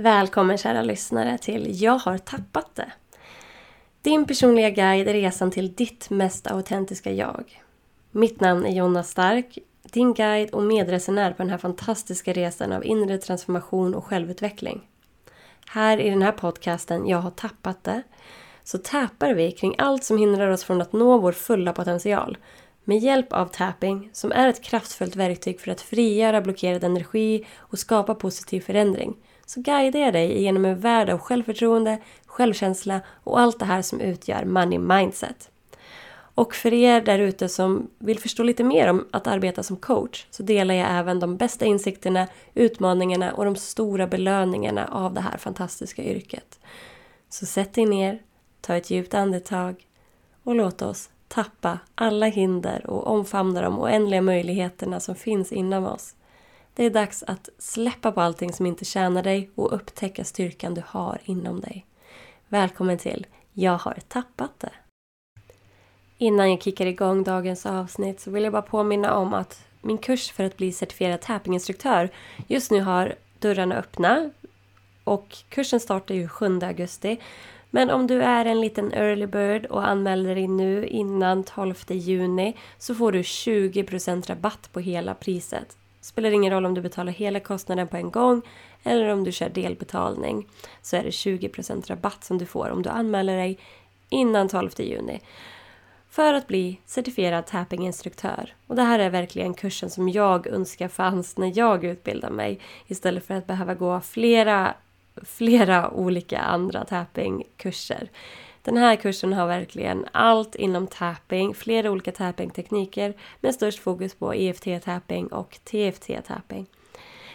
Välkommen kära lyssnare till Jag har tappat det. Din personliga guide är resan till ditt mest autentiska jag. Mitt namn är Jonna Stark, din guide och medresenär på den här fantastiska resan av inre transformation och självutveckling. Här i den här podcasten Jag har tappat det så täpar vi kring allt som hindrar oss från att nå vår fulla potential med hjälp av tapping som är ett kraftfullt verktyg för att frigöra blockerad energi och skapa positiv förändring så guidar jag dig genom en värld av självförtroende, självkänsla och allt det här som utgör money mindset. Och för er där ute som vill förstå lite mer om att arbeta som coach så delar jag även de bästa insikterna, utmaningarna och de stora belöningarna av det här fantastiska yrket. Så sätt dig ner, ta ett djupt andetag och låt oss tappa alla hinder och omfamna de oändliga möjligheterna som finns inom oss. Det är dags att släppa på allting som inte tjänar dig och upptäcka styrkan du har inom dig. Välkommen till Jag har tappat det. Innan jag kickar igång dagens avsnitt så vill jag bara påminna om att min kurs för att bli certifierad tappinginstruktör just nu har dörrarna öppna och kursen startar ju 7 augusti. Men om du är en liten early bird och anmäler dig nu innan 12 juni så får du 20% rabatt på hela priset. Spelar ingen roll om du betalar hela kostnaden på en gång eller om du kör delbetalning så är det 20% rabatt som du får om du anmäler dig innan 12 juni för att bli certifierad tappinginstruktör. Och det här är verkligen kursen som jag önskar fanns när jag utbildar mig istället för att behöva gå flera, flera olika andra tappingkurser. Den här kursen har verkligen allt inom tapping, flera olika tappingtekniker med störst fokus på EFT-tapping och TFT-tapping.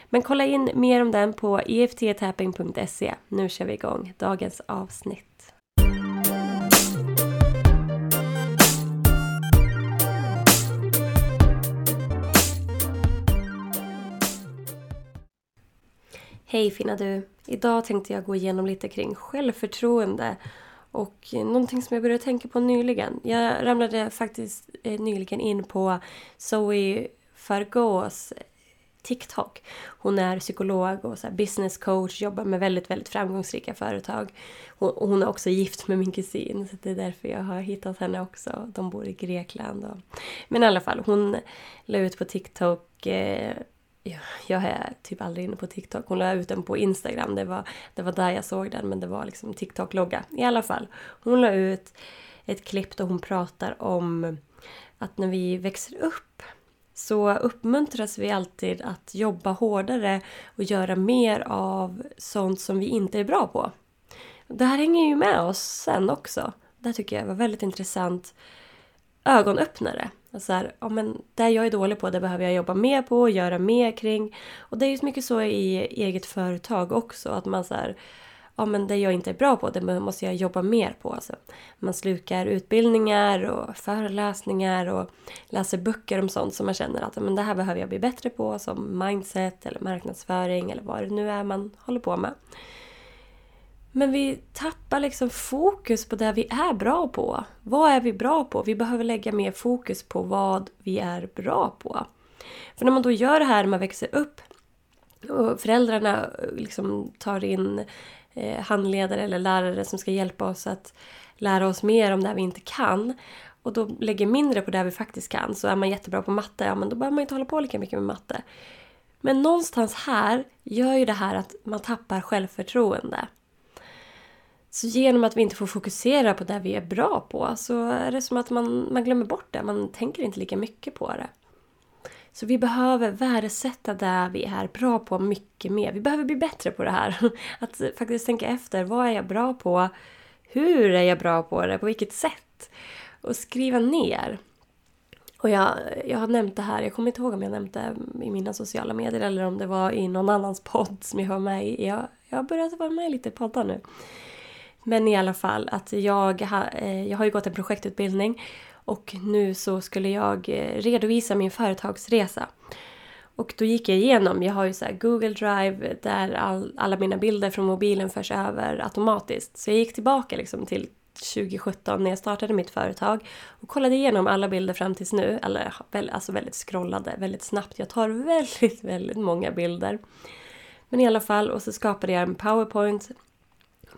Men kolla in mer om den på efttapping.se. Nu kör vi igång dagens avsnitt. Hej fina du! Idag tänkte jag gå igenom lite kring självförtroende och eh, någonting som jag började tänka på nyligen. Jag ramlade faktiskt eh, nyligen in på Zoe Fargås eh, TikTok. Hon är psykolog och så business coach, jobbar med väldigt, väldigt framgångsrika företag. Hon, hon, är också gift med min kusin, så det är därför jag har hittat henne också. De bor i Grekland. Och... Men i alla fall, hon la ut på TikTok eh, jag är typ aldrig inne på TikTok. Hon la ut den på Instagram. Det var, det var där jag såg den, men det var liksom TikTok-logga. I alla fall. Hon la ut ett klipp där hon pratar om att när vi växer upp så uppmuntras vi alltid att jobba hårdare och göra mer av sånt som vi inte är bra på. Det här hänger ju med oss sen också. Det tycker jag var väldigt intressant ögonöppnare. Så här, ja, men det jag är dålig på det behöver jag jobba mer på och göra mer kring. Och det är ju mycket så i eget företag också. Att man så här, ja men det jag inte är bra på det måste jag jobba mer på. Alltså, man slukar utbildningar och föreläsningar och läser böcker om sånt som man känner att men det här behöver jag bli bättre på. Som mindset eller marknadsföring eller vad det nu är man håller på med. Men vi tappar liksom fokus på det vi är bra på. Vad är vi bra på? Vi behöver lägga mer fokus på vad vi är bra på. För när man då gör det här när man växer upp och föräldrarna eh, liksom tar in eh, handledare eller lärare som ska hjälpa oss att lära oss mer om det vi inte kan och då lägger mindre på det vi faktiskt kan så är man jättebra på matte, ja men då behöver man inte hålla på lika mycket med matte. Men någonstans här gör ju det här att man tappar självförtroende. Så genom att vi inte får fokusera på det vi är bra på så är det som att man, man glömmer bort det. Man tänker inte lika mycket på det. Så vi behöver värdesätta det vi är bra på mycket mer. Vi behöver bli bättre på det här. Att faktiskt tänka efter. Vad är jag bra på? Hur är jag bra på det? På vilket sätt? Och skriva ner. Och jag, jag har nämnt det här, jag kommer inte ihåg om jag nämnt det i mina sociala medier eller om det var i någon annans podd som jag var med i. Jag, jag har börjat vara med i lite poddar nu. Men i alla fall att jag, ha, eh, jag har ju gått en projektutbildning och nu så skulle jag eh, redovisa min företagsresa. Och då gick jag igenom, jag har ju så Google Drive där all, alla mina bilder från mobilen förs över automatiskt. Så jag gick tillbaka liksom till 2017 när jag startade mitt företag och kollade igenom alla bilder fram tills nu. Eller alltså väldigt scrollade, väldigt snabbt. Jag tar väldigt, väldigt många bilder. Men i alla fall, och så skapade jag en powerpoint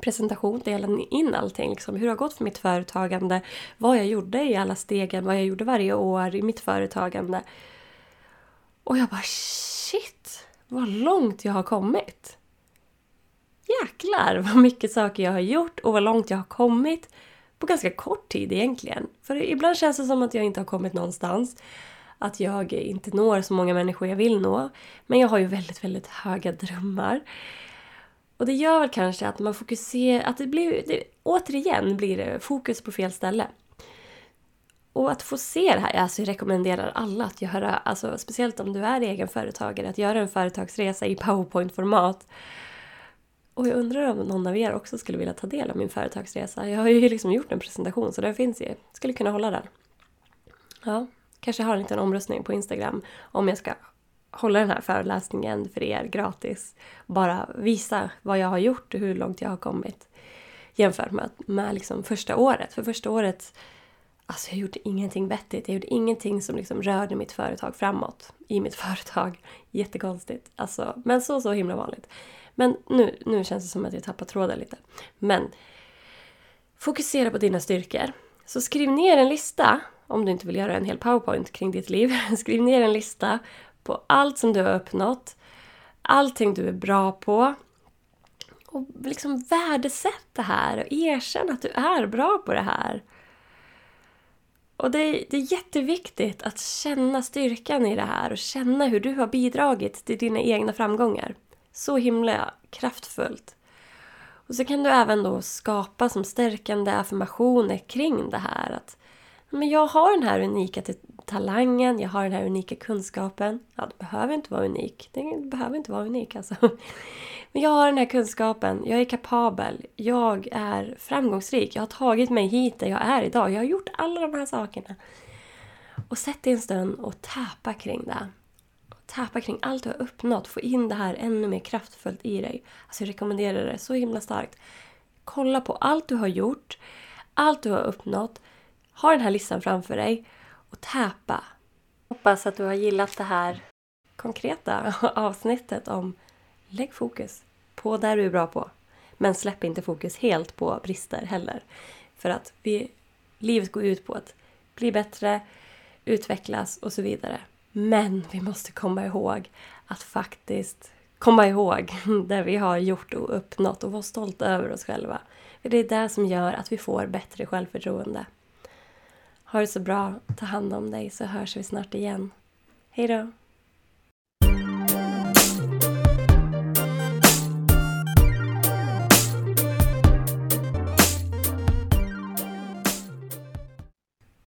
presentation där jag in allting. Liksom, hur det har gått för mitt företagande, vad jag gjorde i alla stegen, vad jag gjorde varje år i mitt företagande. Och jag bara shit, vad långt jag har kommit! Jäklar vad mycket saker jag har gjort och vad långt jag har kommit på ganska kort tid egentligen. För ibland känns det som att jag inte har kommit någonstans. Att jag inte når så många människor jag vill nå. Men jag har ju väldigt, väldigt höga drömmar. Och det gör väl kanske att man fokuserar, att det blir, det, återigen blir det fokus på fel ställe. Och att få se det här, alltså jag rekommenderar alla att göra, alltså speciellt om du är egenföretagare, att göra en företagsresa i powerpoint-format. Och jag undrar om någon av er också skulle vilja ta del av min företagsresa. Jag har ju liksom gjort en presentation så den finns ju. Jag skulle kunna hålla den. Ja, kanske har en liten omröstning på Instagram om jag ska hålla den här föreläsningen för er gratis. Bara visa vad jag har gjort och hur långt jag har kommit. Jämfört med, med liksom första året. För första året, alltså jag gjorde ingenting vettigt. Jag gjorde ingenting som liksom rörde mitt företag framåt i mitt företag. Jättekonstigt. Alltså, men så, så himla vanligt. Men nu, nu känns det som att jag tappar tråden lite. Men fokusera på dina styrkor. Så skriv ner en lista, om du inte vill göra en hel powerpoint kring ditt liv. Skriv ner en lista på allt som du har uppnått, allting du är bra på. Och liksom värdesätt det här och erkänn att du är bra på det här. Och det är, det är jätteviktigt att känna styrkan i det här och känna hur du har bidragit till dina egna framgångar. Så himla kraftfullt. Och så kan du även då skapa som stärkande affirmationer kring det här. Att men jag har den här unika talangen, jag har den här unika kunskapen. Ja, det behöver inte vara unik. Det behöver inte vara unik alltså. Men jag har den här kunskapen, jag är kapabel, jag är framgångsrik, jag har tagit mig hit där jag är idag. Jag har gjort alla de här sakerna. Och sätt dig en stund och täpa kring det. Täpa kring allt du har uppnått, få in det här ännu mer kraftfullt i dig. Alltså jag rekommenderar det så himla starkt. Kolla på allt du har gjort, allt du har uppnått. Ha den här listan framför dig och täpa. Hoppas att du har gillat det här konkreta avsnittet om lägg fokus på där du är bra på. Men släpp inte fokus helt på brister heller. För att vi, livet går ut på att bli bättre, utvecklas och så vidare. Men vi måste komma ihåg att faktiskt komma ihåg det vi har gjort och uppnått och vara stolta över oss själva. För det är det som gör att vi får bättre självförtroende. Ha det så bra, ta hand om dig så hörs vi snart igen. Hejdå!